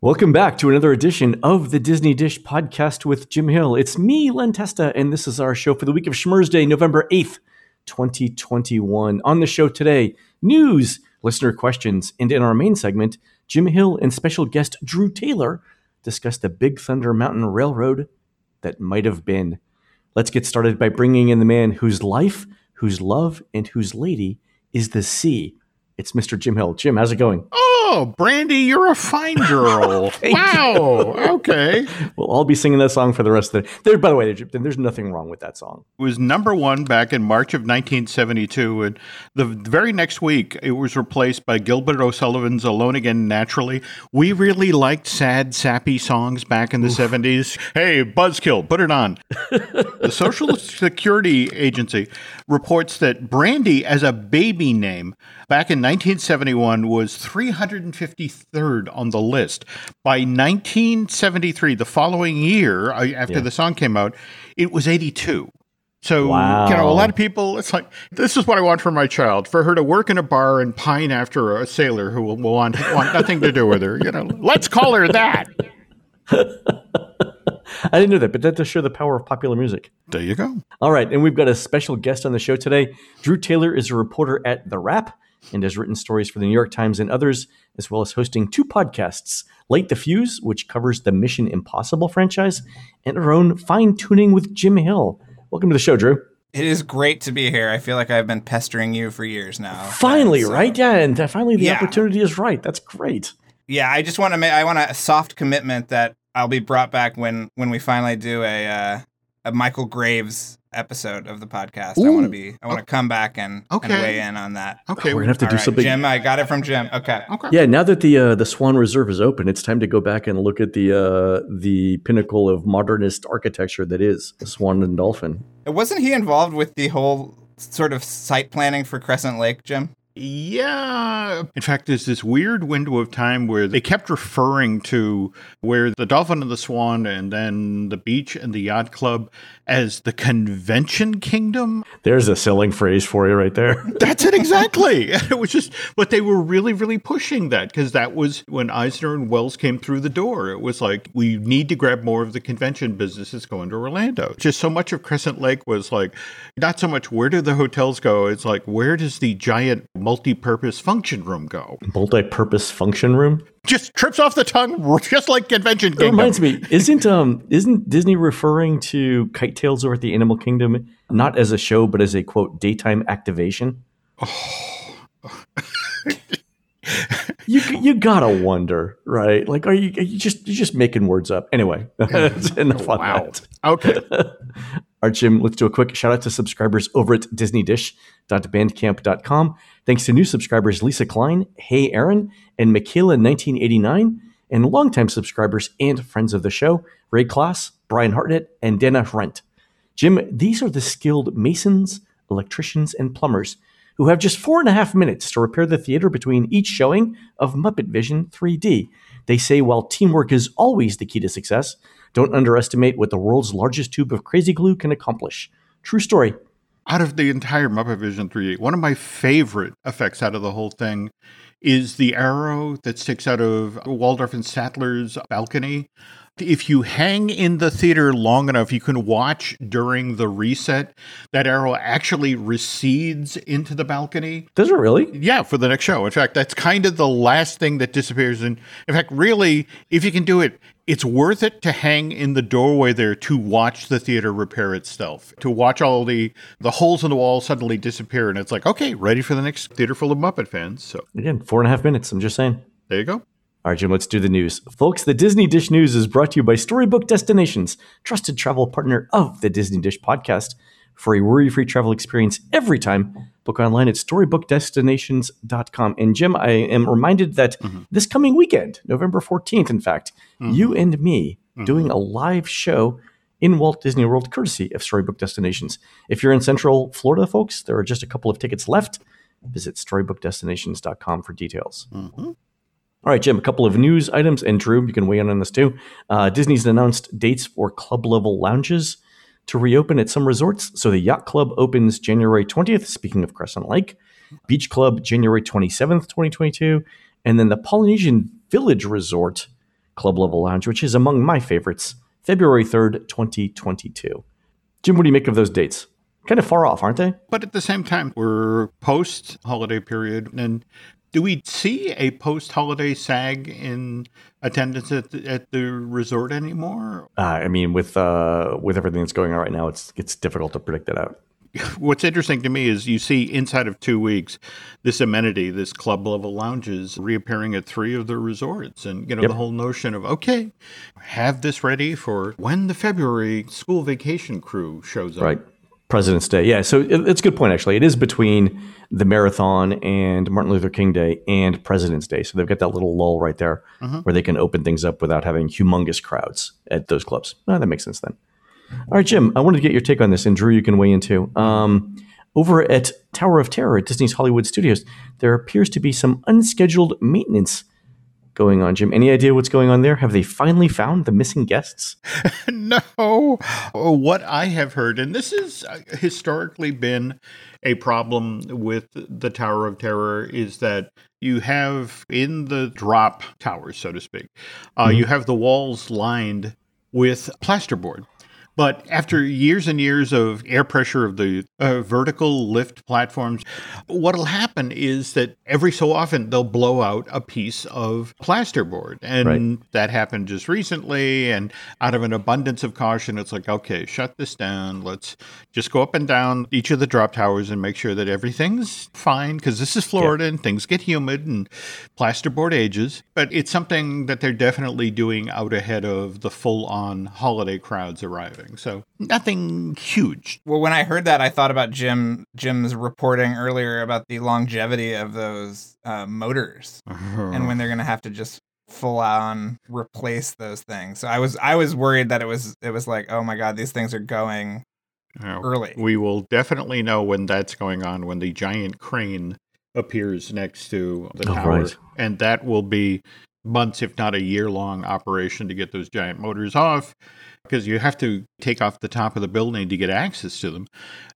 Welcome back to another edition of the Disney Dish podcast with Jim Hill. It's me, Len Testa, and this is our show for the week of Schmurz Day, November 8th, 2021. On the show today, news, listener questions, and in our main segment, Jim Hill and special guest Drew Taylor discuss the Big Thunder Mountain Railroad that might have been. Let's get started by bringing in the man whose life, whose love, and whose lady is the sea. It's Mr. Jim Hill. Jim, how's it going? Oh, Oh, Brandy, you're a fine girl. wow. Okay. Well, I'll be singing that song for the rest of the There, by the way, there's nothing wrong with that song. It was number one back in March of 1972, and the very next week it was replaced by Gilbert O'Sullivan's "Alone Again Naturally." We really liked sad, sappy songs back in the Oof. 70s. Hey, Buzzkill, put it on. the Social Security Agency reports that Brandy, as a baby name, back in 1971 was 353rd on the list. By 1973, the following year, uh, after yeah. the song came out, it was 82. So, wow. you know, a lot of people, it's like, this is what I want for my child for her to work in a bar and pine after a sailor who will, will want, want nothing to do with her. You know, let's call her that. I didn't know that, but that does show the power of popular music. There you go. All right. And we've got a special guest on the show today. Drew Taylor is a reporter at The Wrap and has written stories for the New York Times and others, as well as hosting two podcasts Light the Fuse, which covers the Mission Impossible franchise, and our own Fine Tuning with Jim Hill. Welcome to the show, Drew. It is great to be here. I feel like I've been pestering you for years now. Finally, so, right? Yeah, and finally the yeah. opportunity is right. That's great. Yeah, I just want to make I want a soft commitment that I'll be brought back when when we finally do a uh, a Michael Graves episode of the podcast. Ooh. I want to be. I want to come back and, okay. and, weigh in on that. Okay, we're gonna have to do right, something. Jim, I got it from Jim. Okay. Okay. Yeah. Now that the uh, the Swan Reserve is open, it's time to go back and look at the uh, the pinnacle of modernist architecture that is the Swan and Dolphin. Wasn't he involved with the whole sort of site planning for Crescent Lake, Jim? Yeah. In fact, there's this weird window of time where they kept referring to where the Dolphin and the Swan and then the beach and the yacht club as the convention kingdom. There's a selling phrase for you right there. That's it exactly. it was just, but they were really, really pushing that because that was when Eisner and Wells came through the door. It was like, we need to grab more of the convention businesses going to Orlando. Just so much of Crescent Lake was like, not so much where do the hotels go? It's like, where does the giant multi-purpose function room go? Multi-purpose function room? Just trips off the tongue, just like Convention Kingdom. It reminds me, isn't um isn't Disney referring to Kite Tales over at the Animal Kingdom not as a show but as a quote daytime activation? Oh. you you gotta wonder, right? Like, are you, are you just you're just making words up? Anyway, enough on that. Okay. All right, Jim, let's do a quick shout out to subscribers over at disneydish.bandcamp.com. Thanks to new subscribers Lisa Klein, Hey Aaron, and Michaela1989, and longtime subscribers and friends of the show, Ray Kloss, Brian Hartnett, and Dana Rent. Jim, these are the skilled masons, electricians, and plumbers who have just four and a half minutes to repair the theater between each showing of Muppet Vision 3D. They say while teamwork is always the key to success, don't underestimate what the world's largest tube of crazy glue can accomplish. True story. Out of the entire Muppet Vision 3D, one of my favorite effects out of the whole thing is the arrow that sticks out of Waldorf and Statler's balcony if you hang in the theater long enough, you can watch during the reset that arrow actually recedes into the balcony. Does it really? Yeah, for the next show. In fact, that's kind of the last thing that disappears. And in fact, really, if you can do it, it's worth it to hang in the doorway there to watch the theater repair itself, to watch all the the holes in the wall suddenly disappear, and it's like, okay, ready for the next theater full of Muppet fans. So again, four and a half minutes. I'm just saying. There you go. All right, Jim, let's do the news. Folks, the Disney Dish News is brought to you by Storybook Destinations, trusted travel partner of the Disney Dish podcast. For a worry free travel experience every time, book online at storybookdestinations.com. And Jim, I am reminded that mm-hmm. this coming weekend, November 14th, in fact, mm-hmm. you and me mm-hmm. doing a live show in Walt Disney World, courtesy of Storybook Destinations. If you're in Central Florida, folks, there are just a couple of tickets left. Visit storybookdestinations.com for details. All right, Jim, a couple of news items, and Drew, you can weigh in on this too. Uh, Disney's announced dates for club level lounges to reopen at some resorts. So the Yacht Club opens January 20th, speaking of Crescent Lake, Beach Club January 27th, 2022, and then the Polynesian Village Resort Club Level Lounge, which is among my favorites, February 3rd, 2022. Jim, what do you make of those dates? Kind of far off, aren't they? But at the same time, we're post holiday period. And do we see a post holiday SAG in attendance at the, at the resort anymore? Uh, I mean, with uh, with everything that's going on right now, it's it's difficult to predict that out. What's interesting to me is you see inside of two weeks this amenity, this club level lounges reappearing at three of the resorts. And, you know, yep. the whole notion of, okay, have this ready for when the February school vacation crew shows up. Right. President's Day. Yeah. So it, it's a good point, actually. It is between the marathon and Martin Luther King Day and President's Day. So they've got that little lull right there uh-huh. where they can open things up without having humongous crowds at those clubs. Oh, that makes sense then. All right, Jim, I wanted to get your take on this, and Drew, you can weigh in too. Um, over at Tower of Terror at Disney's Hollywood Studios, there appears to be some unscheduled maintenance going on. Jim, any idea what's going on there? Have they finally found the missing guests? no. What I have heard, and this has uh, historically been a problem with the Tower of Terror, is that you have in the drop towers, so to speak, uh, mm-hmm. you have the walls lined with plasterboard. But after years and years of air pressure of the uh, vertical lift platforms, what'll happen is that every so often they'll blow out a piece of plasterboard. And right. that happened just recently. And out of an abundance of caution, it's like, okay, shut this down. Let's just go up and down each of the drop towers and make sure that everything's fine because this is Florida yeah. and things get humid and plasterboard ages. But it's something that they're definitely doing out ahead of the full on holiday crowds arriving. So nothing huge. Well, when I heard that, I thought about Jim Jim's reporting earlier about the longevity of those uh, motors uh-huh. and when they're going to have to just full on replace those things. So I was I was worried that it was it was like, oh my god, these things are going early. We will definitely know when that's going on when the giant crane appears next to the oh, tower, right. and that will be months, if not a year long operation to get those giant motors off because you have to take off the top of the building to get access to them,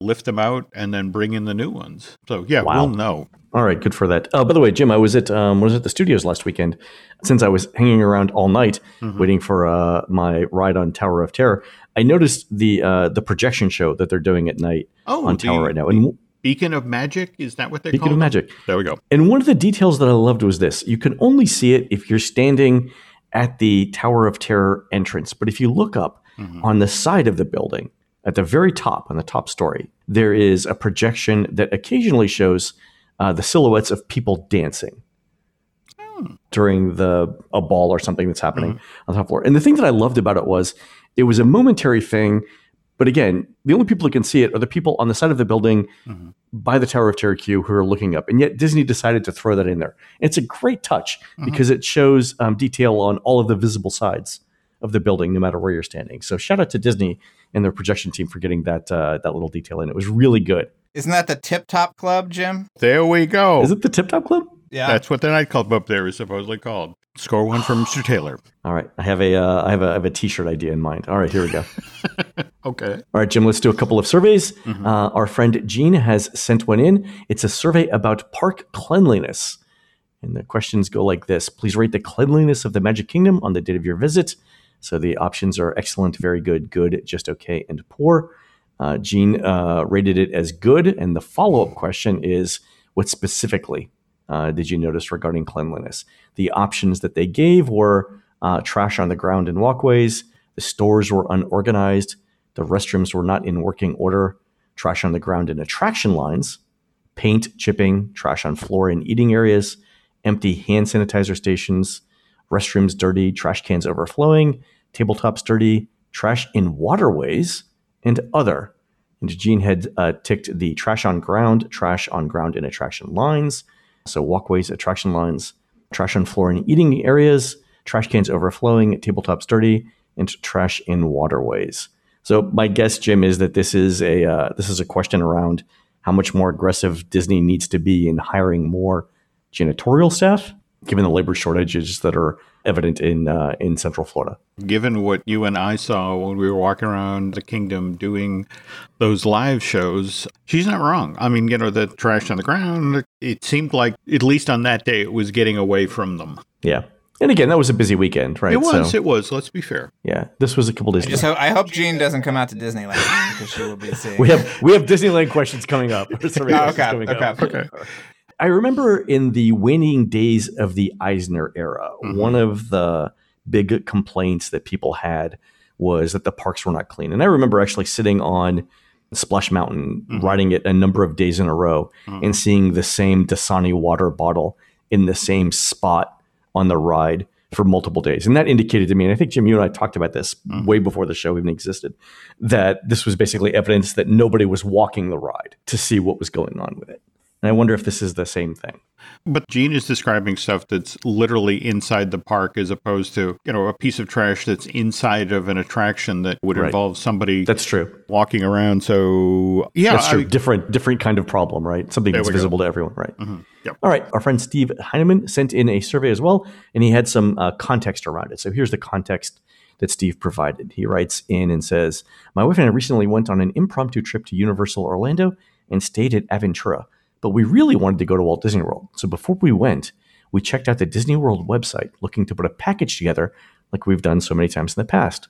lift them out, and then bring in the new ones. So yeah, wow. we'll know. All right, good for that. Oh, by the way, Jim, I was at um, was at the studios last weekend. Since I was hanging around all night mm-hmm. waiting for uh, my ride on Tower of Terror, I noticed the uh, the projection show that they're doing at night oh, on Tower right now. And Beacon of Magic is that what they're Beacon of Magic? There we go. And one of the details that I loved was this: you can only see it if you're standing at the Tower of Terror entrance. But if you look up mm-hmm. on the side of the building, at the very top, on the top story, there is a projection that occasionally shows uh, the silhouettes of people dancing hmm. during the a ball or something that's happening mm-hmm. on the top floor. And the thing that I loved about it was it was a momentary thing but again, the only people who can see it are the people on the side of the building mm-hmm. by the Tower of Terror queue who are looking up. And yet Disney decided to throw that in there. It's a great touch mm-hmm. because it shows um, detail on all of the visible sides of the building, no matter where you're standing. So shout out to Disney and their projection team for getting that uh, that little detail in. It was really good. Isn't that the Tip Top Club, Jim? There we go. Is it the Tip Top Club? Yeah, that's what the nightclub up there is supposedly called. Score one from Mr. Taylor. All right, I have a uh, I have a I have a T-shirt idea in mind. All right, here we go. okay. All right, Jim. Let's do a couple of surveys. Mm-hmm. Uh, our friend Gene has sent one in. It's a survey about park cleanliness, and the questions go like this: Please rate the cleanliness of the Magic Kingdom on the date of your visit. So the options are excellent, very good, good, just okay, and poor. Uh, Gene uh, rated it as good, and the follow-up question is: What specifically uh, did you notice regarding cleanliness? The options that they gave were uh, trash on the ground and walkways, the stores were unorganized, the restrooms were not in working order, trash on the ground in attraction lines, paint chipping, trash on floor and eating areas, empty hand sanitizer stations, restrooms dirty, trash cans overflowing, tabletops dirty, trash in waterways, and other. And Gene had uh, ticked the trash on ground, trash on ground in attraction lines, so walkways, attraction lines, trash on floor and eating areas, trash cans overflowing, tabletops dirty, and trash in waterways. So my guess, Jim, is that this is a uh, this is a question around how much more aggressive Disney needs to be in hiring more janitorial staff, given the labor shortages that are evident in uh, in Central Florida. Given what you and I saw when we were walking around the kingdom doing those live shows, she's not wrong. I mean, you know, the trash on the ground, it seemed like at least on that day it was getting away from them. Yeah. And again, that was a busy weekend, right? It was. So, it was. Let's be fair. Yeah, this was a couple days. I, just hope, I hope Jean doesn't come out to Disneyland because she will be seeing. We have we have Disneyland questions coming up. oh, okay. Coming okay. Up. Okay. I remember in the waning days of the Eisner era, mm-hmm. one of the big complaints that people had was that the parks were not clean. And I remember actually sitting on Splash Mountain, mm-hmm. riding it a number of days in a row, mm-hmm. and seeing the same Dasani water bottle in the same spot on the ride for multiple days. And that indicated to me, and I think Jim, you and I talked about this mm-hmm. way before the show even existed, that this was basically evidence that nobody was walking the ride to see what was going on with it. And I wonder if this is the same thing. But Gene is describing stuff that's literally inside the park as opposed to, you know, a piece of trash that's inside of an attraction that would right. involve somebody That's true. walking around. So yeah. That's true. I, different different kind of problem, right? Something that's visible go. to everyone, right? Mm-hmm. Yep. All right. Our friend Steve Heineman sent in a survey as well, and he had some uh, context around it. So here's the context that Steve provided. He writes in and says, My wife and I recently went on an impromptu trip to Universal Orlando and stayed at Aventura but we really wanted to go to Walt Disney World. So before we went, we checked out the Disney World website looking to put a package together like we've done so many times in the past.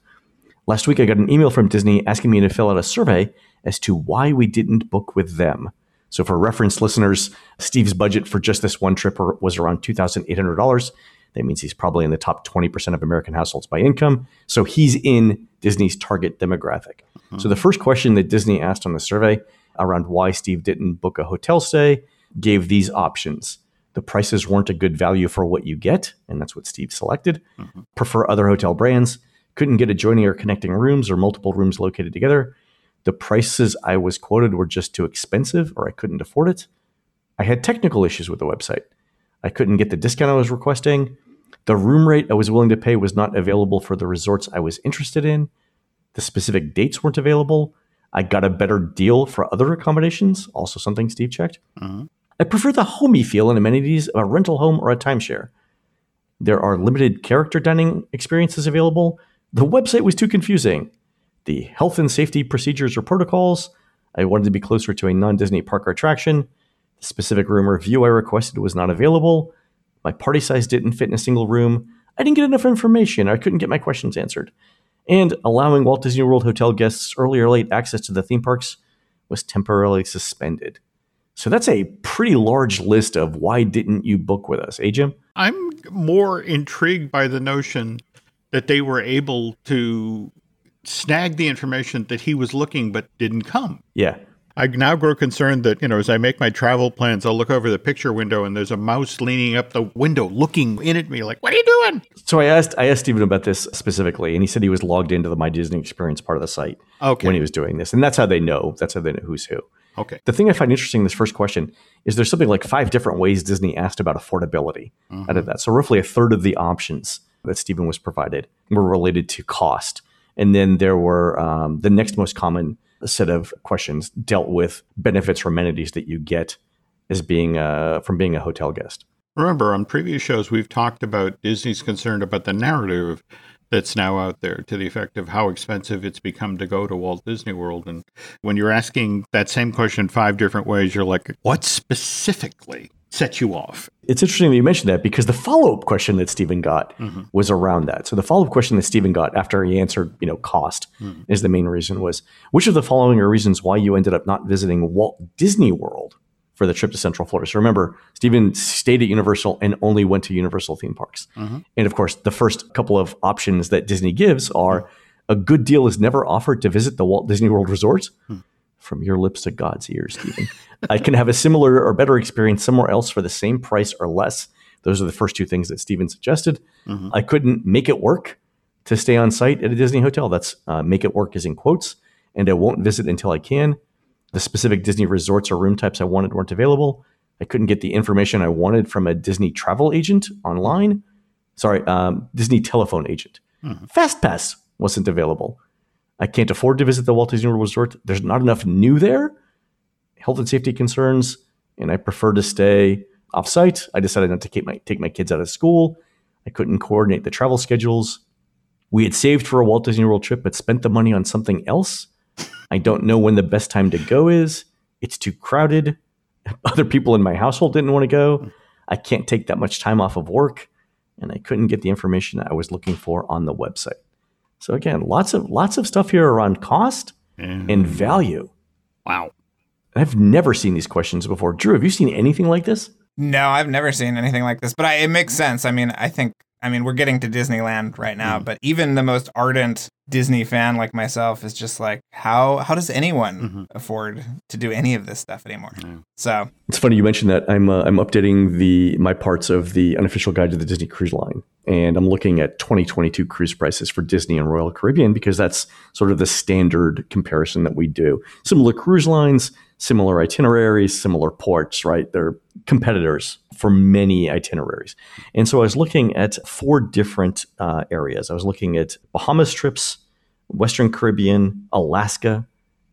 Last week, I got an email from Disney asking me to fill out a survey as to why we didn't book with them. So, for reference listeners, Steve's budget for just this one trip was around $2,800. That means he's probably in the top 20% of American households by income. So, he's in Disney's target demographic. Mm-hmm. So, the first question that Disney asked on the survey around why Steve didn't book a hotel stay gave these options. The prices weren't a good value for what you get, and that's what Steve selected. Mm-hmm. Prefer other hotel brands. Couldn't get adjoining or connecting rooms or multiple rooms located together. The prices I was quoted were just too expensive or I couldn't afford it. I had technical issues with the website. I couldn't get the discount I was requesting. The room rate I was willing to pay was not available for the resorts I was interested in. The specific dates weren't available. I got a better deal for other accommodations, also something Steve checked. Mm-hmm. I prefer the homey feel and amenities of a rental home or a timeshare. There are limited character dining experiences available. The website was too confusing. The health and safety procedures or protocols. I wanted to be closer to a non Disney park attraction. The specific room or view I requested was not available. My party size didn't fit in a single room. I didn't get enough information. I couldn't get my questions answered and allowing Walt Disney World hotel guests early or late access to the theme parks was temporarily suspended. So that's a pretty large list of why didn't you book with us, eh, Jim? I'm more intrigued by the notion that they were able to snag the information that he was looking but didn't come. Yeah. I now grow concerned that, you know, as I make my travel plans, I'll look over the picture window and there's a mouse leaning up the window looking in at me like, what are you doing? So I asked I asked Stephen about this specifically, and he said he was logged into the My Disney Experience part of the site okay. when he was doing this. And that's how they know. That's how they know who's who. Okay. The thing I find interesting in this first question is there's something like five different ways Disney asked about affordability mm-hmm. out of that. So roughly a third of the options that Stephen was provided were related to cost. And then there were um, the next most common set of questions dealt with benefits or amenities that you get as being uh, from being a hotel guest. Remember, on previous shows, we've talked about Disney's concerned about the narrative that's now out there to the effect of how expensive it's become to go to Walt Disney World. And when you're asking that same question five different ways, you're like, what specifically set you off? It's interesting that you mentioned that because the follow up question that Stephen got mm-hmm. was around that. So the follow up question that Stephen got after he answered, you know, cost mm-hmm. is the main reason was which of the following are reasons why you ended up not visiting Walt Disney World for the trip to Central Florida? So remember, Stephen stayed at Universal and only went to Universal theme parks. Mm-hmm. And of course, the first couple of options that Disney gives are a good deal is never offered to visit the Walt Disney World Resort. From your lips to God's ears, Stephen. I can have a similar or better experience somewhere else for the same price or less. Those are the first two things that Stephen suggested. Mm-hmm. I couldn't make it work to stay on site at a Disney hotel. That's uh, make it work is in quotes, and I won't visit until I can. The specific Disney resorts or room types I wanted weren't available. I couldn't get the information I wanted from a Disney travel agent online. Sorry, um, Disney telephone agent. Mm-hmm. FastPass wasn't available. I can't afford to visit the Walt Disney World Resort. There's not enough new there health and safety concerns, and I prefer to stay off site. I decided not to keep my, take my kids out of school. I couldn't coordinate the travel schedules. We had saved for a Walt Disney World trip, but spent the money on something else. I don't know when the best time to go is. It's too crowded. Other people in my household didn't want to go. I can't take that much time off of work. and I couldn't get the information I was looking for on the website. So again, lots of lots of stuff here around cost mm. and value. Wow. I've never seen these questions before. Drew, have you seen anything like this? No, I've never seen anything like this, but I, it makes sense. I mean, I think I mean, we're getting to Disneyland right now, mm. but even the most ardent Disney fan like myself is just like, how how does anyone mm-hmm. afford to do any of this stuff anymore? Mm. So it's funny you mentioned that. I'm uh, I'm updating the my parts of the unofficial guide to the Disney Cruise Line, and I'm looking at 2022 cruise prices for Disney and Royal Caribbean because that's sort of the standard comparison that we do. Similar cruise lines, similar itineraries, similar ports, right? They're competitors for many itineraries. And so I was looking at four different uh, areas. I was looking at Bahamas trips, Western Caribbean, Alaska,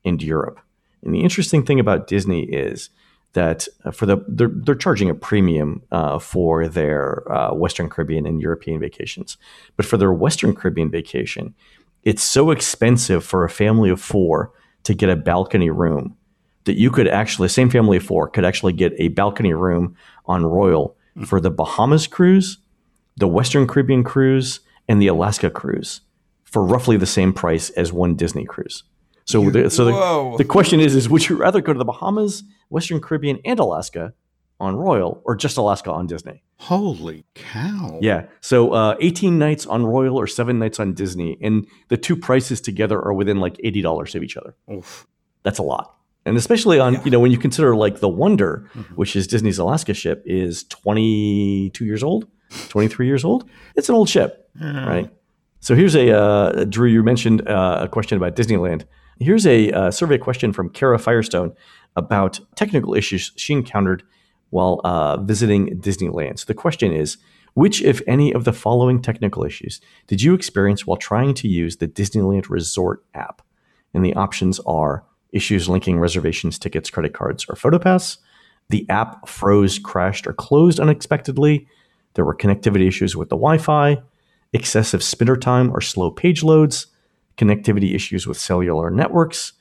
and Europe. And the interesting thing about Disney is that uh, for the they're, they're charging a premium uh, for their uh, Western Caribbean and European vacations, but for their Western Caribbean vacation, it's so expensive for a family of four to get a balcony room that you could actually, the same family of four could actually get a balcony room on Royal mm-hmm. for the Bahamas cruise, the Western Caribbean cruise, and the Alaska cruise for roughly the same price as one Disney cruise. So, the, so the, the question is: Is would you rather go to the Bahamas, Western Caribbean, and Alaska on Royal, or just Alaska on Disney? Holy cow! Yeah. So, uh, eighteen nights on Royal or seven nights on Disney, and the two prices together are within like eighty dollars of each other. Oof. That's a lot and especially on yeah. you know when you consider like the Wonder, mm-hmm. which is Disney's Alaska ship, is 22 years old, 23 years old. It's an old ship, mm-hmm. right? So here's a uh, Drew. You mentioned uh, a question about Disneyland. Here's a uh, survey question from Kara Firestone about technical issues she encountered while uh, visiting Disneyland. So the question is. Which, if any, of the following technical issues did you experience while trying to use the Disneyland Resort app? And the options are issues linking reservations, tickets, credit cards, or PhotoPass. The app froze, crashed, or closed unexpectedly. There were connectivity issues with the Wi Fi, excessive spinner time or slow page loads, connectivity issues with cellular networks,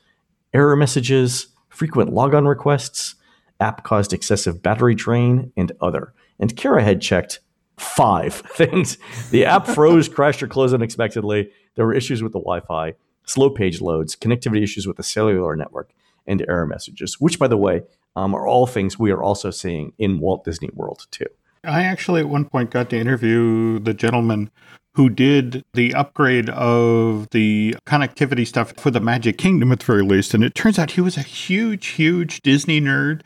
error messages, frequent logon requests, app caused excessive battery drain, and other. And Kara had checked five things. The app froze, crashed, or closed unexpectedly. There were issues with the Wi Fi slow page loads, connectivity issues with the cellular network, and error messages, which, by the way, um, are all things we are also seeing in Walt Disney World too. I actually at one point got to interview the gentleman who did the upgrade of the connectivity stuff for the Magic Kingdom at the very least. And it turns out he was a huge, huge Disney nerd.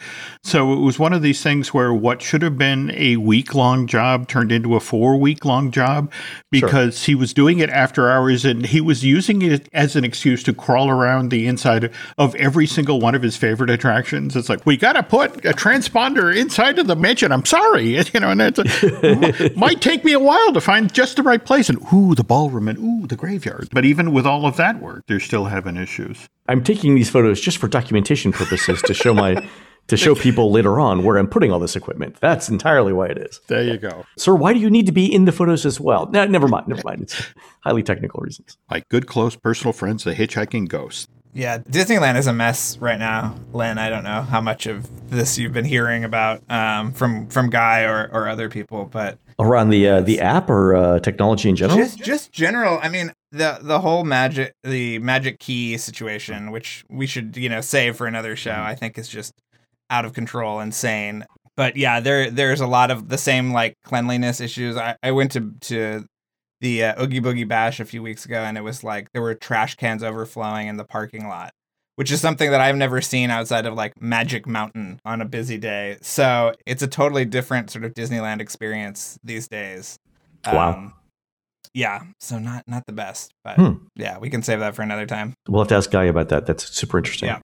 So it was one of these things where what should have been a week long job turned into a four week long job because sure. he was doing it after hours and he was using it as an excuse to crawl around the inside of every single one of his favorite attractions. It's like, we got to put a transponder inside of the mansion. I'm sorry. You know, and it might take me a while to find just the right place place and ooh, the ballroom and ooh, the graveyard. But even with all of that work, they're still having issues. I'm taking these photos just for documentation purposes to show my to show people later on where I'm putting all this equipment. That's entirely why it is. There you go. Sir, why do you need to be in the photos as well? No, never mind. Never mind. It's highly technical reasons. Like good close personal friends, the hitchhiking ghost. Yeah, Disneyland is a mess right now, Len. I don't know how much of this you've been hearing about um, from from Guy or, or other people, but around the uh, the app or uh, technology in general. Just just general. I mean the the whole magic the magic key situation, which we should you know save for another show. I think is just out of control, insane. But yeah, there there's a lot of the same like cleanliness issues. I, I went to to the uh, Oogie Boogie Bash a few weeks ago, and it was like there were trash cans overflowing in the parking lot, which is something that I've never seen outside of like Magic Mountain on a busy day. So it's a totally different sort of Disneyland experience these days. Wow. Um, yeah, so not not the best, but hmm. yeah, we can save that for another time. We'll have to ask Guy about that. That's super interesting. Yeah.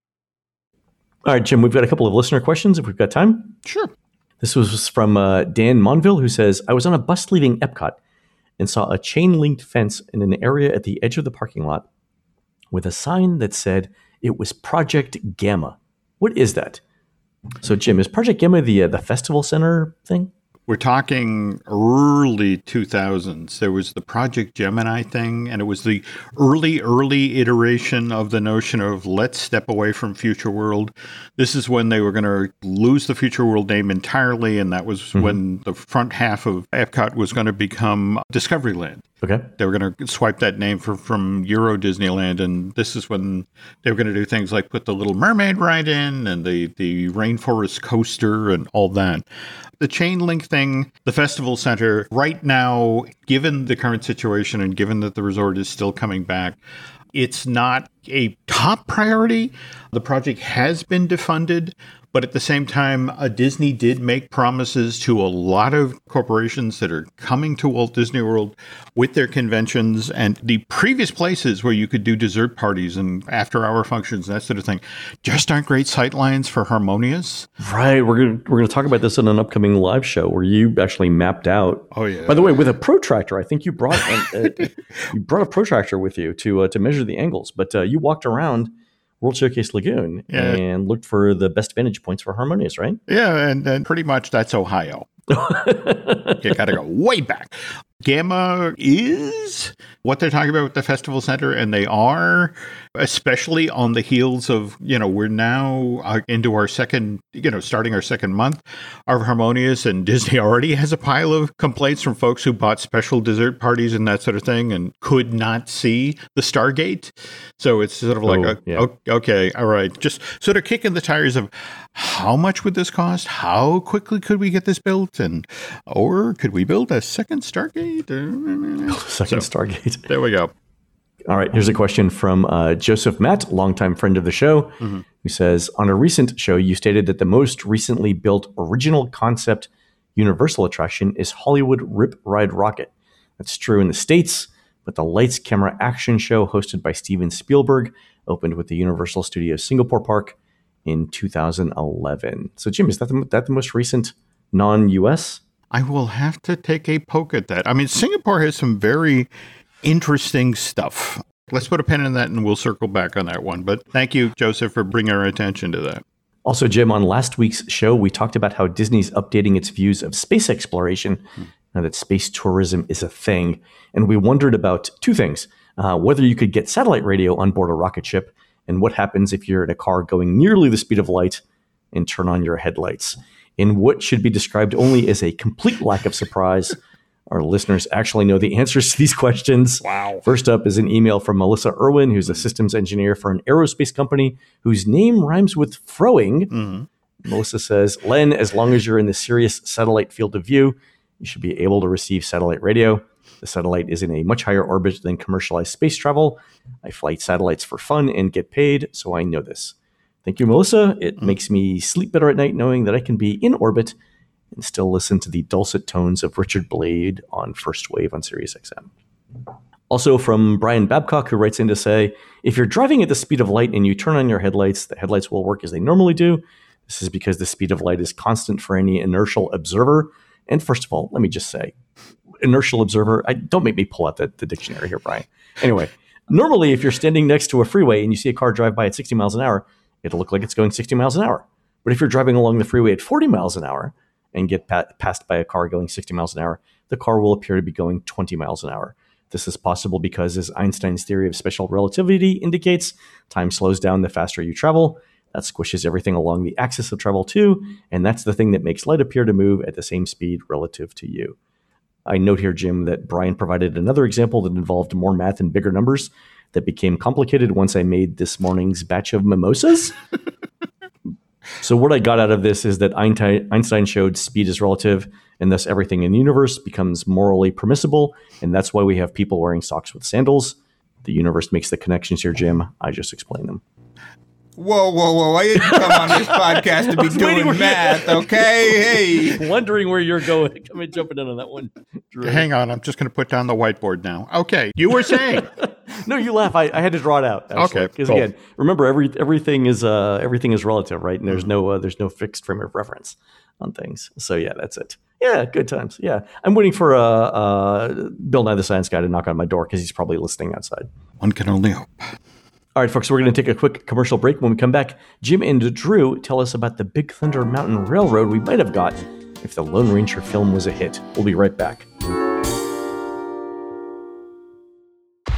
All right, Jim, we've got a couple of listener questions if we've got time. Sure. This was from uh, Dan Monville, who says, I was on a bus leaving Epcot and saw a chain linked fence in an area at the edge of the parking lot with a sign that said it was Project Gamma. What is that? So, Jim, is Project Gamma the uh, the festival center thing? We're talking early 2000s. There was the Project Gemini thing, and it was the early, early iteration of the notion of let's step away from Future World. This is when they were going to lose the Future World name entirely, and that was mm-hmm. when the front half of Epcot was going to become Discoveryland. Okay. They were going to swipe that name for, from Euro Disneyland, and this is when they were going to do things like put the Little Mermaid ride in, and the the rainforest coaster, and all that. The chain link thing, the festival center, right now, given the current situation and given that the resort is still coming back, it's not a top priority. The project has been defunded, but at the same time, uh, Disney did make promises to a lot of corporations that are coming to Walt Disney World with their conventions and the previous places where you could do dessert parties and after hour functions, and that sort of thing, just aren't great sightlines for Harmonious. Right. We're going we're gonna talk about this in an upcoming live show where you actually mapped out. Oh, yeah. By the way, with a protractor, I think you brought, a, a, you brought a protractor with you to, uh, to measure the angles, but uh, you walked around World Showcase Lagoon yeah. and looked for the best vantage points for Harmonious, right? Yeah, and, and pretty much that's Ohio. you got to go way back. Gamma is what they're talking about with the festival center, and they are, especially on the heels of, you know, we're now uh, into our second, you know, starting our second month of Harmonious, and Disney already has a pile of complaints from folks who bought special dessert parties and that sort of thing and could not see the Stargate. So it's sort of like, oh, yeah. okay, all right, just sort of kicking the tires of how much would this cost? How quickly could we get this built? And, or could we build a second Stargate? Second so, Stargate. There we go. All right, here's a question from uh, Joseph Matt, longtime friend of the show, mm-hmm. who says On a recent show, you stated that the most recently built original concept Universal attraction is Hollywood Rip Ride Rockit. That's true in the States, but the Lights Camera Action Show hosted by Steven Spielberg opened with the Universal Studios Singapore Park in 2011. So, Jim, is that the, that the most recent non US I will have to take a poke at that. I mean, Singapore has some very interesting stuff. Let's put a pin in that and we'll circle back on that one. But thank you, Joseph, for bringing our attention to that. Also, Jim, on last week's show, we talked about how Disney's updating its views of space exploration hmm. now that space tourism is a thing. And we wondered about two things uh, whether you could get satellite radio on board a rocket ship, and what happens if you're in a car going nearly the speed of light and turn on your headlights in what should be described only as a complete lack of surprise. Our listeners actually know the answers to these questions. Wow. First up is an email from Melissa Irwin, who's a systems engineer for an aerospace company whose name rhymes with throwing. Mm-hmm. Melissa says, Len, as long as you're in the Sirius satellite field of view, you should be able to receive satellite radio. The satellite is in a much higher orbit than commercialized space travel. I fly satellites for fun and get paid, so I know this. Thank you, Melissa. It mm. makes me sleep better at night knowing that I can be in orbit and still listen to the dulcet tones of Richard Blade on First Wave on Sirius XM. Also from Brian Babcock, who writes in to say, if you're driving at the speed of light and you turn on your headlights, the headlights will work as they normally do. This is because the speed of light is constant for any inertial observer. And first of all, let me just say, inertial observer, I, don't make me pull out the, the dictionary here, Brian. Anyway, normally if you're standing next to a freeway and you see a car drive by at 60 miles an hour, it'll look like it's going 60 miles an hour. But if you're driving along the freeway at 40 miles an hour and get pa- passed by a car going 60 miles an hour, the car will appear to be going 20 miles an hour. This is possible because, as Einstein's theory of special relativity indicates, time slows down the faster you travel. That squishes everything along the axis of travel too, and that's the thing that makes light appear to move at the same speed relative to you. I note here, Jim, that Brian provided another example that involved more math and bigger numbers that became complicated once I made this morning's batch of mimosas. so, what I got out of this is that Einstein showed speed is relative, and thus everything in the universe becomes morally permissible. And that's why we have people wearing socks with sandals. The universe makes the connections here, Jim. I just explained them. Whoa, whoa, whoa! I didn't come on this podcast to be doing math, okay? Hey, wondering where you're going. Come in, jumping in on that one. Drew. Hang on, I'm just going to put down the whiteboard now. Okay, you were saying. no, you laugh. I, I, had to draw it out. Actually, okay, because cool. again, remember every everything is uh everything is relative, right? And there's mm-hmm. no uh, there's no fixed frame of reference on things. So yeah, that's it. Yeah, good times. Yeah, I'm waiting for uh, uh Bill Nye the Science Guy to knock on my door because he's probably listening outside. One can only hope. All right, folks, we're going to take a quick commercial break. When we come back, Jim and Drew tell us about the Big Thunder Mountain Railroad we might have got if the Lone Ranger film was a hit. We'll be right back.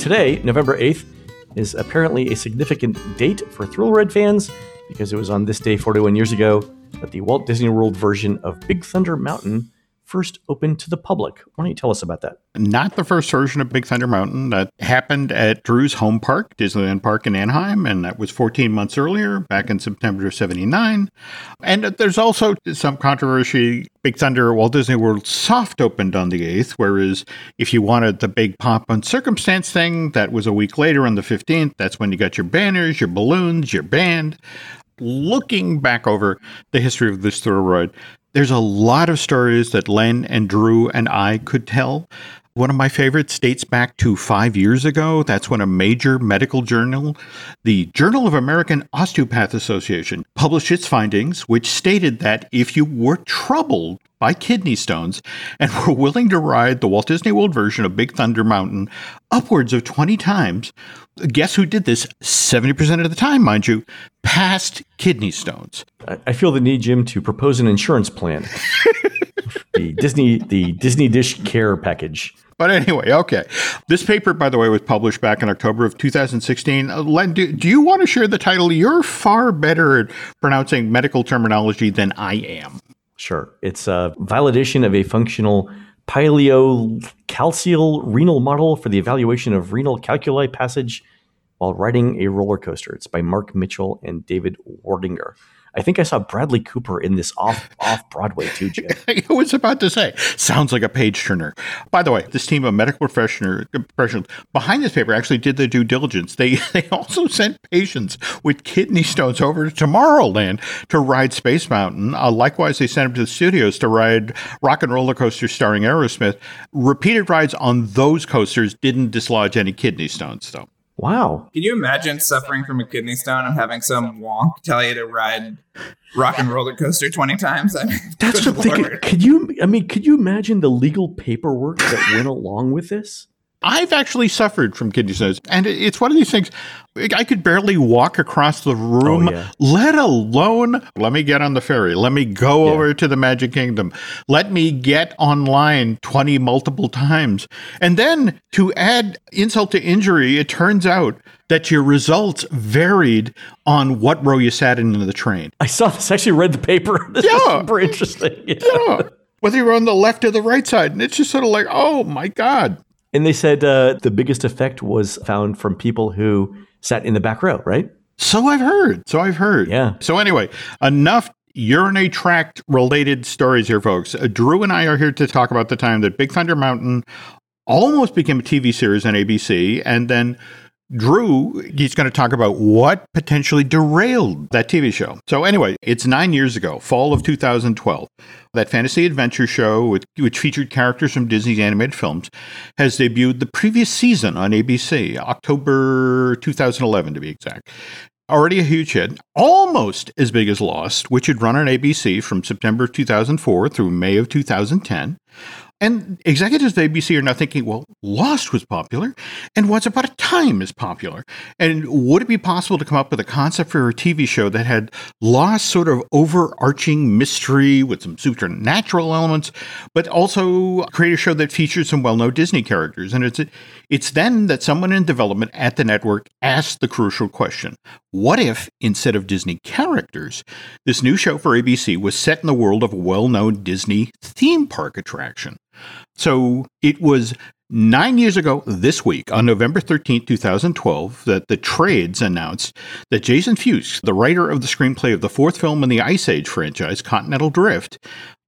Today, November 8th, is apparently a significant date for Thrill Ride fans because it was on this day 41 years ago that the Walt Disney World version of Big Thunder Mountain first opened to the public. Why don't you tell us about that? Not the first version of Big Thunder Mountain. That happened at Drew's home park, Disneyland Park in Anaheim, and that was 14 months earlier, back in September of 79. And there's also some controversy. Big Thunder Walt Disney World soft opened on the 8th, whereas if you wanted the big pop and circumstance thing, that was a week later on the 15th. That's when you got your banners, your balloons, your band looking back over the history of this thrill ride, there's a lot of stories that Len and Drew and I could tell. One of my favorites dates back to five years ago. That's when a major medical journal, the Journal of American Osteopath Association, published its findings, which stated that if you were troubled by kidney stones and were willing to ride the Walt Disney World version of Big Thunder Mountain upwards of 20 times, guess who did this 70% of the time, mind you? Past kidney stones. I feel the need, Jim, to propose an insurance plan. the Disney the Disney Dish Care package. But anyway, okay. This paper, by the way, was published back in October of 2016. Uh, Len, do, do you want to share the title? You're far better at pronouncing medical terminology than I am. Sure. It's a validation of a functional pyelocalyceal renal model for the evaluation of renal calculi passage while riding a roller coaster. It's by Marc Mitchell and David Wartinger. I think I saw Bradley Cooper in this off off Broadway too, Jim. I was about to say, sounds like a page turner. By the way, this team of medical professionals behind this paper actually did the due diligence. They they also sent patients with kidney stones over to Tomorrowland to ride Space Mountain. Uh, likewise, they sent them to the studios to ride Rock and Roller Coaster starring Aerosmith. Repeated rides on those coasters didn't dislodge any kidney stones, though. Wow. Can you imagine suffering from a kidney stone and having some wonk tell you to ride rock and roller coaster 20 times? I mean, That's what I'm thinking. Could you, I mean, could you imagine the legal paperwork that went along with this? I've actually suffered from kidney stones, and it's one of these things. I could barely walk across the room, oh, yeah. let alone let me get on the ferry, let me go yeah. over to the Magic Kingdom, let me get online 20 multiple times. And then to add insult to injury, it turns out that your results varied on what row you sat in, the train. I saw this, I actually read the paper. This yeah. super interesting. Yeah. yeah. Whether you're on the left or the right side. And it's just sort of like, oh my God. And they said uh, the biggest effect was found from people who sat in the back row, right? So I've heard. So I've heard. Yeah. So anyway, enough urinary tract related stories here, folks. Uh, Drew and I are here to talk about the time that Big Thunder Mountain almost became a TV series on ABC, and then Drew, he's going to talk about what potentially derailed that TV show. So, anyway, it's nine years ago, fall of 2012. That fantasy adventure show, which, which featured characters from Disney's animated films, has debuted the previous season on ABC, October 2011 to be exact. Already a huge hit, almost as big as Lost, which had run on ABC from September 2004 through May of 2010. And executives of ABC are now thinking, well, Lost was popular, and Once Upon a Time is popular. And would it be possible to come up with a concept for a TV show that had Lost sort of overarching mystery with some supernatural elements, but also create a show that features some well known Disney characters? And it's, it's then that someone in development at the network asked the crucial question what if, instead of Disney characters, this new show for ABC was set in the world of a well known Disney theme park attraction? So it was nine years ago this week, on November 13, 2012, that the trades announced that Jason Fuchs, the writer of the screenplay of the fourth film in the Ice Age franchise, Continental Drift,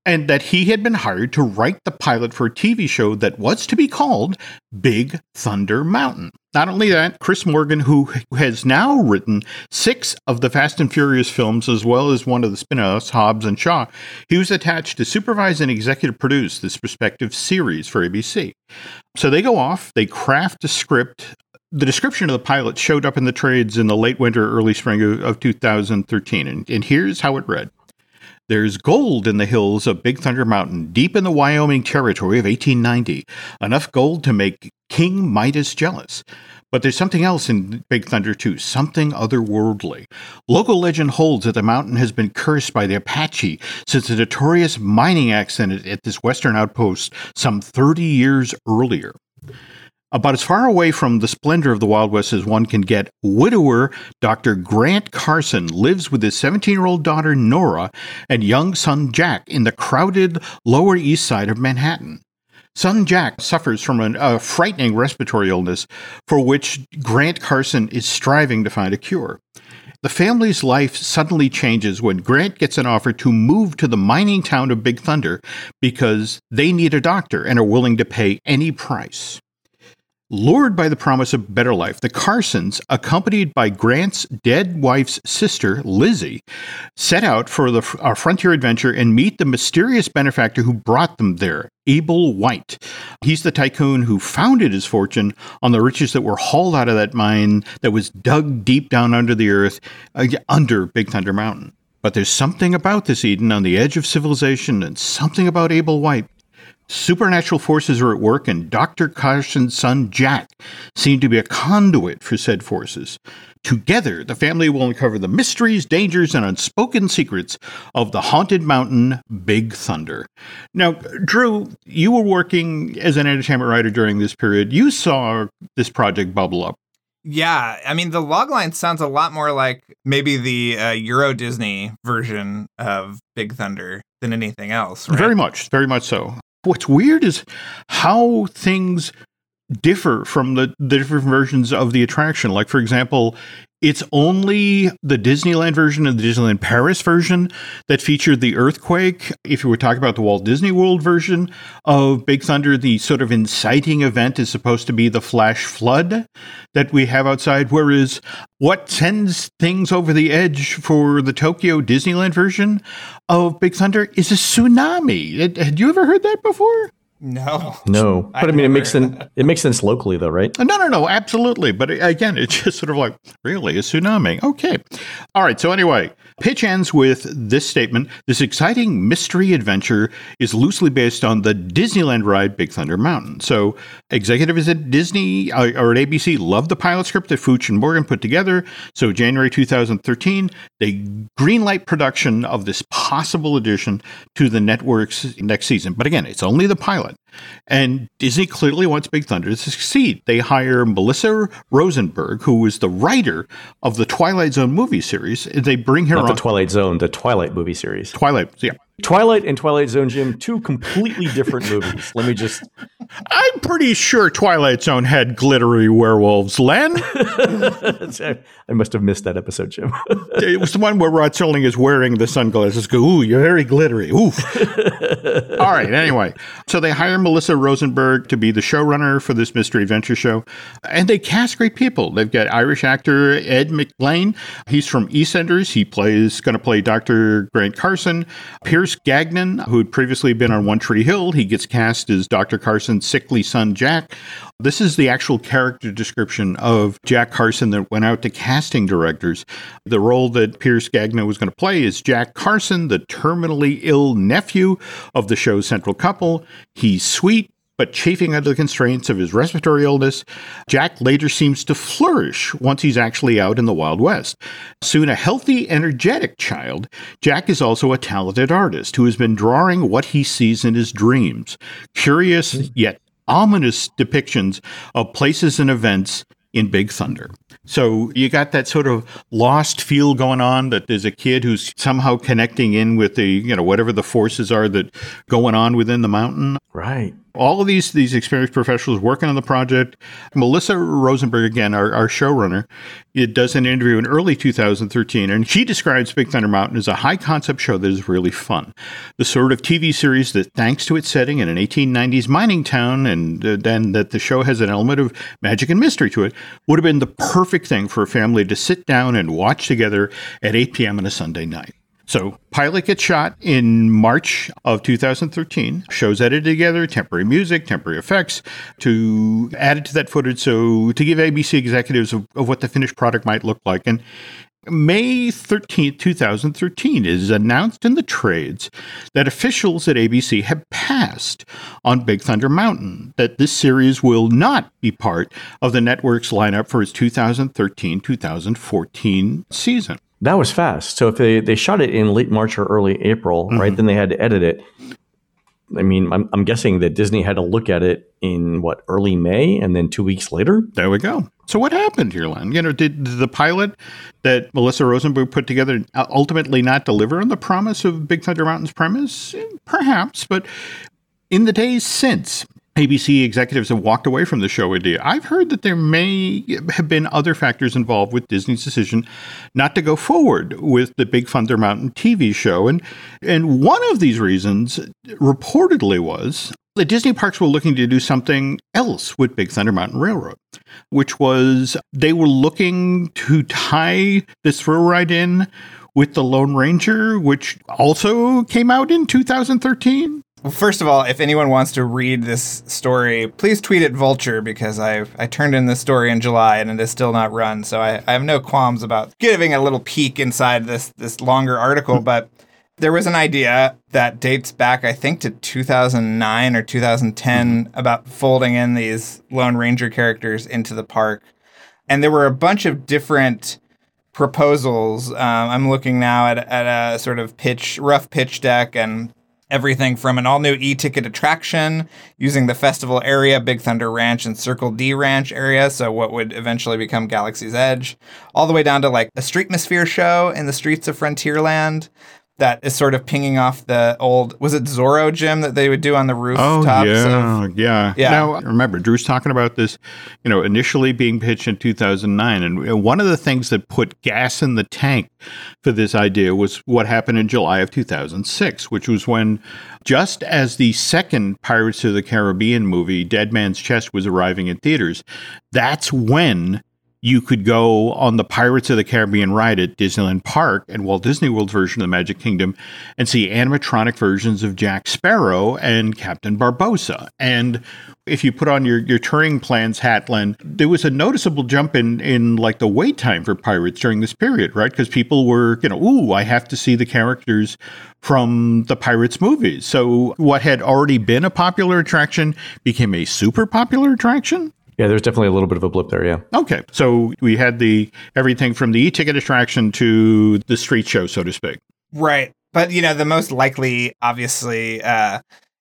and that he had been hired to write the pilot for a TV show that was to be called Big Thunder Mountain. Not only that, Chris Morgan, who has now written six of the Fast and Furious films, as well as one of the spin offs, Hobbs and Shaw, he was attached to supervise and executive produce this prospective series for ABC. So they go off, they craft a script. The description of the pilot showed up in the trades in the late winter, early spring of 2013, and, and here's how it read. There's gold in the hills of Big Thunder Mountain, deep in the Wyoming territory of 1890. Enough gold to make King Midas jealous. But there's something else in Big Thunder too, something otherworldly. Local legend holds that the mountain has been cursed by the Apache since a notorious mining accident at this western outpost some 30 years earlier. About as far away from the splendor of the Wild West as one can get, widower Dr. Grant Carson lives with his 17 year old daughter Nora and young son Jack in the crowded Lower East Side of Manhattan. Son Jack suffers from an, a frightening respiratory illness for which Grant Carson is striving to find a cure. The family's life suddenly changes when Grant gets an offer to move to the mining town of Big Thunder because they need a doctor and are willing to pay any price. Lured by the promise of better life, the Carsons, accompanied by Grant's dead wife's sister, Lizzie, set out for the uh, frontier adventure and meet the mysterious benefactor who brought them there, Abel White. He's the tycoon who founded his fortune on the riches that were hauled out of that mine that was dug deep down under the earth, uh, under Big Thunder Mountain. But there's something about this Eden on the edge of civilization and something about Abel White Supernatural forces are at work, and Dr. Carson's son Jack seemed to be a conduit for said forces. Together, the family will uncover the mysteries, dangers, and unspoken secrets of the haunted mountain Big Thunder. Now, Drew, you were working as an entertainment writer during this period. You saw this project bubble up. Yeah, I mean, the logline sounds a lot more like maybe the uh, Euro Disney version of Big Thunder than anything else. Right? Very much, very much so. What's weird is how things differ from the, the different versions of the attraction. Like, for example, it's only the Disneyland version and the Disneyland Paris version that featured the earthquake. If you were talking about the Walt Disney World version of Big Thunder, the sort of inciting event is supposed to be the flash flood that we have outside. Whereas what sends things over the edge for the Tokyo Disneyland version of Big Thunder is a tsunami. Had you ever heard that before? No, no. But I, I mean, it makes sense. It makes sense locally, though, right? No, no, no, absolutely. But again, it's just sort of like really a tsunami. Okay, all right. So anyway, pitch ends with this statement: This exciting mystery adventure is loosely based on the Disneyland ride Big Thunder Mountain. So executives at Disney uh, or at ABC loved the pilot script that Fuchs and Morgan put together. So January 2013, they greenlight production of this possible addition to the network's next season. But again, it's only the pilot. And Disney clearly wants Big Thunder to succeed. They hire Melissa Rosenberg, who was the writer of the Twilight Zone movie series. They bring her Not on. the Twilight Zone, the Twilight movie series. Twilight, yeah. Twilight and Twilight Zone, Jim, two completely different movies. Let me just. I'm pretty sure Twilight Zone had glittery werewolves. Len? I must have missed that episode, Jim. it was the one where Rod Serling is wearing the sunglasses. Go, ooh, you're very glittery. Oof. All right, anyway. So they hire Melissa Rosenberg to be the showrunner for this mystery adventure show. And they cast great people. They've got Irish actor Ed McLean. He's from EastEnders. He plays going to play Dr. Grant Carson. Pierce Gagnon, who had previously been on One Tree Hill, he gets cast as Dr. Carson's sickly son, Jack. This is the actual character description of Jack Carson that went out to casting directors. The role that Pierce Gagnon was going to play is Jack Carson, the terminally ill nephew of the show's central couple. He's sweet, but chafing under the constraints of his respiratory illness, Jack later seems to flourish once he's actually out in the Wild West. Soon a healthy, energetic child, Jack is also a talented artist who has been drawing what he sees in his dreams. Curious yet ominous depictions of places and events in Big Thunder. So you got that sort of lost feel going on that there's a kid who's somehow connecting in with the, you know, whatever the forces are that going on within the mountain. Right. All of these these experienced professionals working on the project. Melissa Rosenberg, again, our, our showrunner, it does an interview in early 2013, and she describes Big Thunder Mountain as a high concept show that is really fun. The sort of TV series that, thanks to its setting in an 1890s mining town, and uh, then that the show has an element of magic and mystery to it, would have been the perfect thing for a family to sit down and watch together at 8 p.m. on a Sunday night. So, pilot gets shot in March of 2013. Shows edited together, temporary music, temporary effects to add it to that footage. So, to give ABC executives of, of what the finished product might look like. And May 13th, 2013 is announced in the trades that officials at ABC have passed on Big Thunder Mountain, that this series will not be part of the network's lineup for its 2013 2014 season. That was fast. So if they, they shot it in late March or early April, mm-hmm. right, then they had to edit it. I mean, I'm, I'm guessing that Disney had to look at it in what early May, and then two weeks later. There we go. So what happened here, Len? You know, did the pilot that Melissa Rosenberg put together ultimately not deliver on the promise of Big Thunder Mountain's premise? Perhaps, but in the days since, ABC executives have walked away from the show idea. I've heard that there may have been other factors involved with Disney's decision not to go forward with the Big Thunder Mountain TV show. And, and one of these reasons reportedly was the Disney parks were looking to do something else with Big Thunder Mountain Railroad, which was they were looking to tie this thrill ride in with the Lone Ranger, which also came out in 2013. Well, first of all, if anyone wants to read this story, please tweet at Vulture because I I turned in this story in July and it is still not run. So I, I have no qualms about giving a little peek inside this this longer article. Hmm. but there was an idea that dates back, I think, to 2009 or 2010 mm-hmm. about folding in these Lone Ranger characters into the park, and there were a bunch of different proposals. Um, I'm looking now at at a sort of pitch, rough pitch deck, and everything from an all new e ticket attraction using the festival area, Big Thunder Ranch, and Circle D Ranch area, so what would eventually become Galaxy's Edge, all the way down to like a Streetmosphere show in the streets of Frontierland that is sort of pinging off the old was it Zorro Jim that they would do on the oh, rooftops? Oh yeah, of, yeah, yeah. Now remember, Drew's talking about this, you know, initially being pitched in 2009, and one of the things that put gas in the tank for this idea was what happened in July of 2006, which was when, just as the second Pirates of the Caribbean movie, Dead Man's Chest, was arriving in theaters, that's when you could go on the Pirates of the Caribbean ride at Disneyland Park and Walt Disney World version of the Magic Kingdom and see animatronic versions of Jack Sparrow and Captain Barbossa. And if you put on your, your touring plans hat, Len, there was a noticeable jump in, in like the wait time for Pirates during this period, right? Because people were, you know, ooh, I have to see the characters from the Pirates movies. So what had already been a popular attraction became a super popular attraction? Yeah, there's definitely a little bit of a blip there. Yeah. Okay, so we had the everything from the e-ticket attraction to the street show, so to speak. Right, but you know, the most likely, obviously, uh,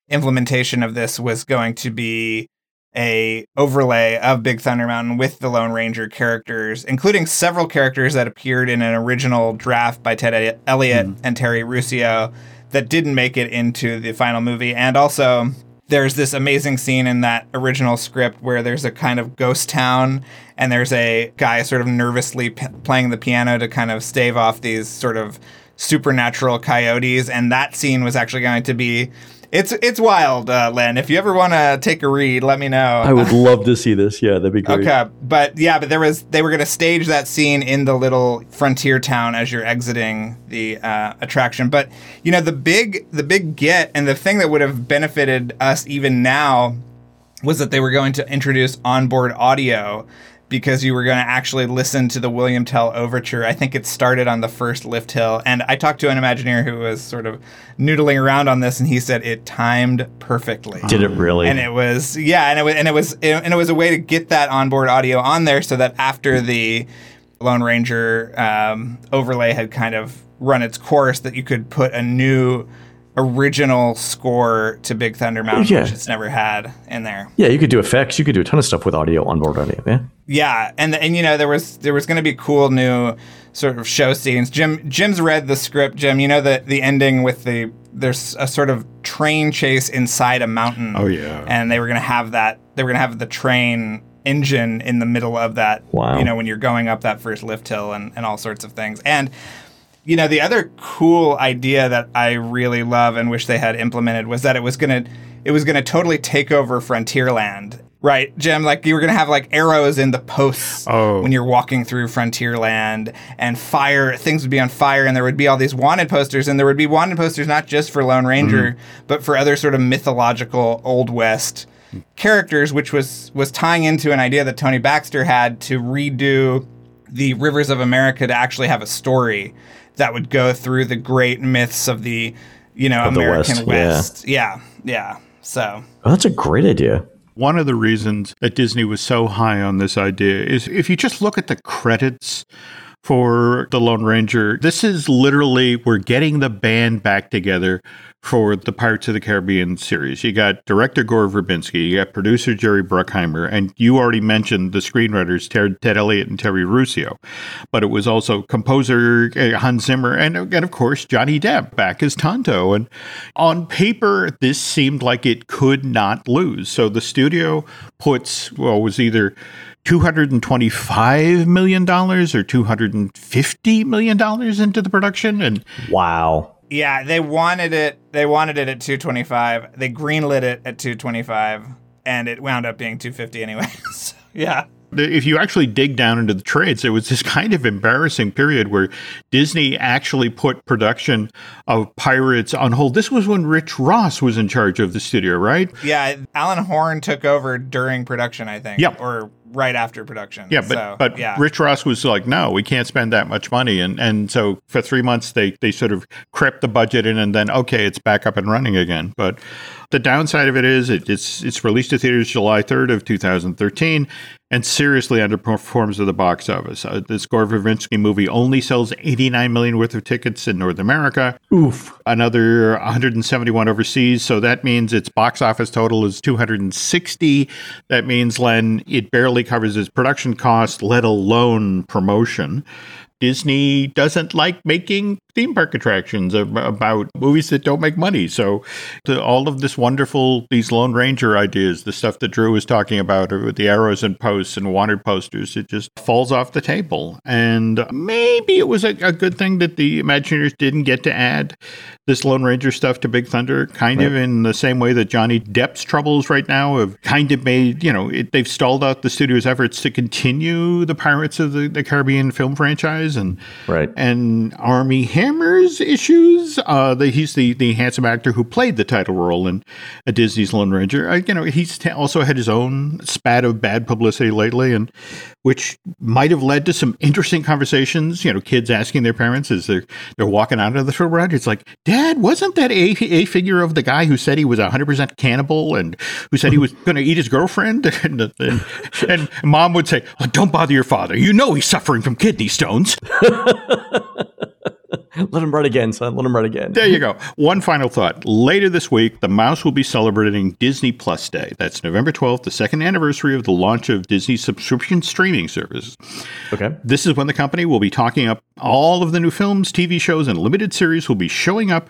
implementation of this was going to be a overlay of Big Thunder Mountain with the Lone Ranger characters, including several characters that appeared in an original draft by Ted Elliott mm. and Terry Rossio that didn't make it into the final movie, and also there's this amazing scene in that original script where there's a kind of ghost town and there's a guy sort of nervously p- playing the piano to kind of stave off these sort of supernatural coyotes. And that scene was actually going to be it's it's wild, uh, Len. If you ever want to take a read, let me know. I would love to see this. Yeah, that'd be great. Okay, but yeah, but there was they were going to stage that scene in the little frontier town as you're exiting the uh, attraction. But you know the big the big get and the thing that would have benefited us even now was that they were going to introduce onboard audio because you were going to actually listen to the William Tell overture. I think it started on the first lift hill. And I talked to an Imagineer who was sort of noodling around on this, and he said it timed perfectly. Did it really? And it was, yeah, and it was, and it was, and it was a way to get that onboard audio on there so that after the Lone Ranger um, overlay had kind of run its course, that you could put a new original score to Big Thunder Mountain, yeah. which it's never had in there. Yeah, you could do effects. You could do a ton of stuff with audio, onboard audio. Yeah. Yeah, and and you know there was there was going to be cool new sort of show scenes. Jim Jim's read the script. Jim, you know the the ending with the there's a sort of train chase inside a mountain. Oh yeah. And they were going to have that they were going to have the train engine in the middle of that Wow. you know when you're going up that first lift hill and, and all sorts of things. And you know, the other cool idea that I really love and wish they had implemented was that it was gonna it was gonna totally take over Frontierland. Right, Jim, like you were gonna have like arrows in the posts Oh. when you're walking through Frontierland and fire things would be on fire and there would be all these wanted posters and there would be wanted posters not just for Lone Ranger, mm-hmm. but for other sort of mythological Old West characters, which was was tying into an idea that Tony Baxter had to redo the Rivers of America to actually have a story that would go through the great myths of the, you know, Of the American West, West. Yeah. yeah, So Oh, that's a great idea. One of the reasons that Disney was so high on this idea is if you just look at the credits for The Lone Ranger, this is literally we're getting the band back together for the Pirates of the Caribbean series. You got director Gore Verbinski, you got producer Jerry Bruckheimer, and you already mentioned the screenwriters Ted, Ted Elliott and Terry Rossio. But it was also composer uh, Hans Zimmer and, and of course Johnny Depp back as Tonto. And on paper, this seemed like it could not lose. So the studio puts well was either. $225 million or $250 million into the production. And Wow. yeah, they wanted it. They wanted it at 225. They greenlit it at 225, and it wound up being 250 anyway. so, yeah. if you actually dig down into the trades, there was this kind of embarrassing period where Disney actually put production of Pirates on hold. This was when Rich Ross was in charge of the studio, right? Yeah, Alan Horn took over during production, I think. Yep. Or right after production. Yeah, but So, but yeah. Rich Ross was like, no, we can't spend that much money, and and so for three months they they sort of crept the budget in, and then okay, it's back up and running again. But the downside of it is it, it's it's released to theaters July third of two thousand thirteen, and seriously underperforms at the box office. Uh, this Gore Verbinski movie only sells eighty nine million worth of tickets in North America. Oof. Another 171 overseas. So that means its box office total is 260. That means, Len, it barely covers its production cost, let alone promotion. Disney doesn't like making theme park attractions about movies that don't make money. So, all of this wonderful, these Lone Ranger ideas, the stuff that Drew was talking about with the arrows and posts and wanted posters, it just falls off the table. And maybe it was a, a good thing that the Imagineers didn't get to add this Lone Ranger stuff to Big Thunder, kind of in the same way that Johnny Depp's troubles right now have kind of made, you know, it, they've stalled out the studio's efforts to continue the Pirates of the, the Caribbean film franchise and Right. and Armie Hammer's issues. Uh, the, he's the, the handsome actor who played the title role in a Disney's Lone Ranger. Uh, you know, he's t- also had his own spat of bad publicity lately, and which might have led to some interesting conversations. You know, kids asking their parents as they're they're walking out of the film ride, it's like, Dad, wasn't that a a figure of the guy who said he was hundred percent cannibal and who said he was going to eat his girlfriend? and, and, and mom would say, oh, "Don't bother your father. You know he's suffering from kidney stones." Let him run again, son. Let him run again. There you go. One final thought. Later this week, the Mouse will be celebrating Disney Plus Day. That's November 12th, the second anniversary of the launch of Disney's subscription streaming service. Okay. This is when the company will be talking up all of the new films, TV shows, and limited series will be showing up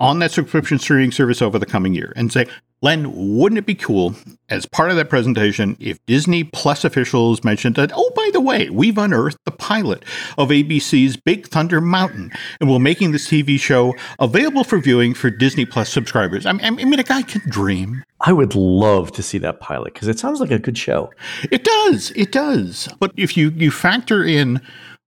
on that subscription streaming service over the coming year. And say, Len, wouldn't it be cool as part of that presentation if Disney Plus officials mentioned that, oh, by the way, we've unearthed the pilot of ABC's Big Thunder Mountain and we're making this TV show available for viewing for Disney Plus subscribers. I mean, I mean a guy can dream. I would love to see that pilot because it sounds like a good show. It does. It does. But if you, you factor in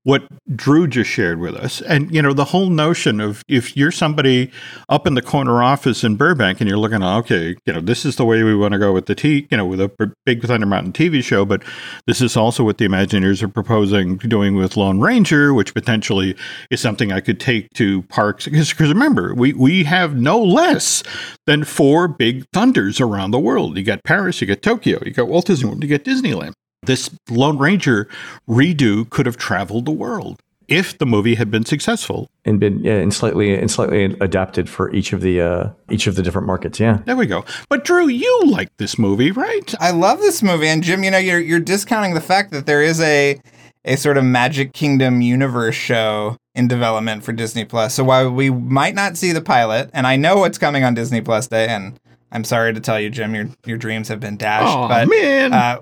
what Drew just shared with us, and you know the whole notion of if you're somebody up in the corner office in Burbank and you're looking, at, okay, you know this is the way we want to go with the T, you know, with a Big Thunder Mountain TV show, but this is also what the Imagineers are proposing doing with Lone Ranger, which potentially is something I could take to parks. Because remember, we we have no less than four Big Thunders around the world. You got Paris, you got Tokyo, you got Walt Disney World, you got Disneyland this Lone Ranger redo could have traveled the world if the movie had been successful. And been yeah, and slightly and slightly adapted for each of the uh each of the different markets. Yeah. There we go. But Drew, you like this movie, right? I love this movie, and Jim, you know, you're you're discounting the fact that there is a a sort of Magic Kingdom universe show in development for Disney Plus. So while we might not see the pilot, and I know what's coming on Disney Plus Day, and I'm sorry to tell you, Jim, your your dreams have been dashed. Oh but man. uh,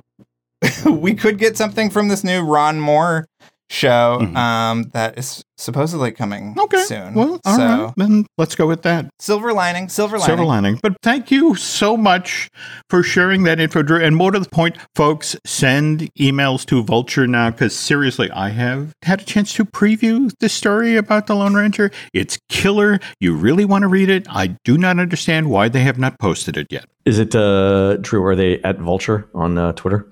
we could get something from this new Ron Moore show Mhm. um, that is supposedly coming okay. soon. Well, all so right. Then let's go with that. silver lining, silver lining. Silver lining. But thank you so much for sharing that info, Drew. And more to the point, folks, send emails to Vulture now because seriously, I have had a chance to preview the story about the Lone Ranger. It's killer. You really want to read it. I do not understand why they have not posted it yet. Is it uh, true? Are they at Vulture on uh, Twitter?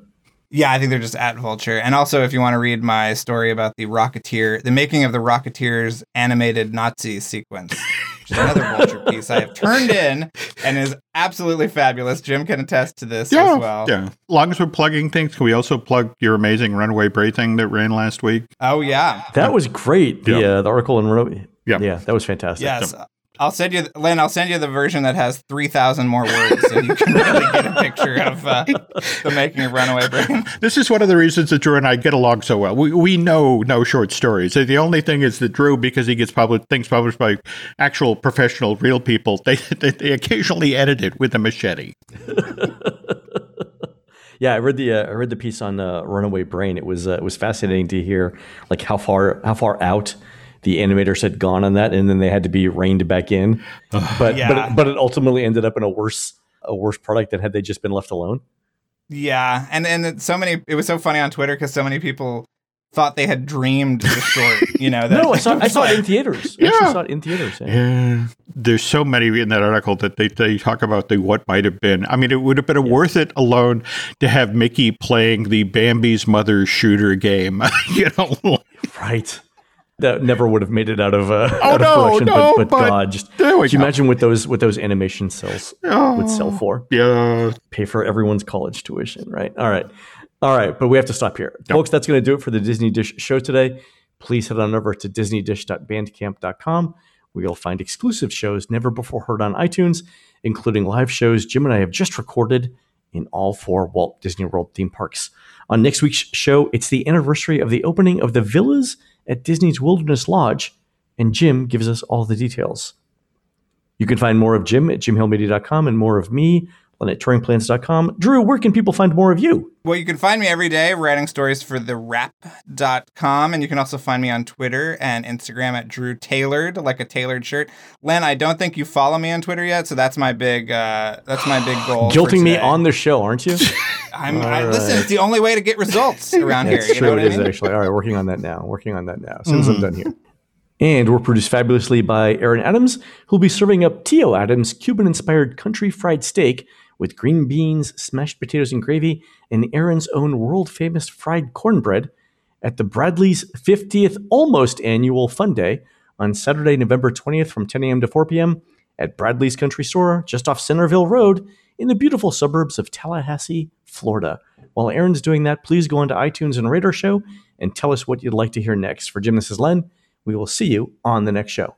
Yeah, I think they're just at Vulture. And also, if you want to read my story about the Rocketeer, the making of the Rocketeers animated Nazi sequence, which is another Vulture piece I have turned in and is absolutely fabulous. Jim can attest to this as well. Yeah. As long as we're plugging things, can we also plug your amazing Runaway Brain thing that ran last week? Oh, yeah. That was great. The Yeah. uh, the article in Renault. Yeah. yeah, that was fantastic. Yes. I'll send you, Len, I'll send you the version that has 3,000 more words so you can really get a picture of uh, the making of Runaway Brain. This is one of the reasons that Drew and I get along so well. We, we know no short stories. So The only thing is that Drew, because he gets published, things published by actual professional, real people, they, they, they occasionally edit it with a machete. Yeah, I read the uh, I read the piece on uh, Runaway Brain. It was uh, it was fascinating to hear like how far how far out the animators had gone on that, and then they had to be reined back in. But Yeah. but it, but it ultimately ended up in a worse a worse product than had they just been left alone. Yeah, and and so many. It was so funny on Twitter because so many people thought they had dreamed the short. You know, that No, I saw I saw it in theaters. I Yeah. actually saw it in theaters. Yeah. Yeah. There's so many in that article that they, they talk about the what might have been. I mean, it would have been worth it alone to have Mickey playing the Bambi's mother shooter game. you know, Right. That never would have made it out of uh, Oh, out no, of production, no, but, but, but God, just there we could you imagine what those what those animation cells would sell for? yeah. pay for everyone's college tuition, right? All right. All right, but we have to stop here. Folks, that's going to do it for the Disney Dish show today. Please head on over to disneydish.bandcamp.com where you'll find exclusive shows never before heard on iTunes, including live shows Jim and I have just recorded in all four Walt Disney World theme parks. On next week's show, it's the anniversary of the opening of the villas at Disney's Wilderness Lodge, and Jim gives us all the details. You can find more of Jim at jimhillmedia.com and more of me on at touringplans.com. Drew, where can people find more of you? Well, you can find me every day writing stories for thewrap.com. And you can also find me on Twitter and Instagram at Drew Tailored, like a tailored shirt. Len, I don't think you follow me on Twitter yet, so that's my big uh, that's my big goal. for Guilting me on the show, aren't you? I'm I, All listen, it's the only way to get results around here. That's You true. know what It I is actually. All right, working on that now. Working on that now. As soon as I'm done here. And we're produced fabulously by Aaron Adams, who'll be serving up Tio Adams' Cuban inspired country fried steak with green beans, smashed potatoes and gravy, and Aaron's own world famous fried cornbread at the Bradley's 50th almost annual Fun Day on Saturday, November 20th from 10 a.m. to 4 p.m. at Bradley's Country Store just off Centerville Road in the beautiful suburbs of Tallahassee, Florida. While Aaron's doing that, please go onto iTunes and Radar show and tell us what you'd like to hear next. For Jim, this is Len. We will see you on the next show.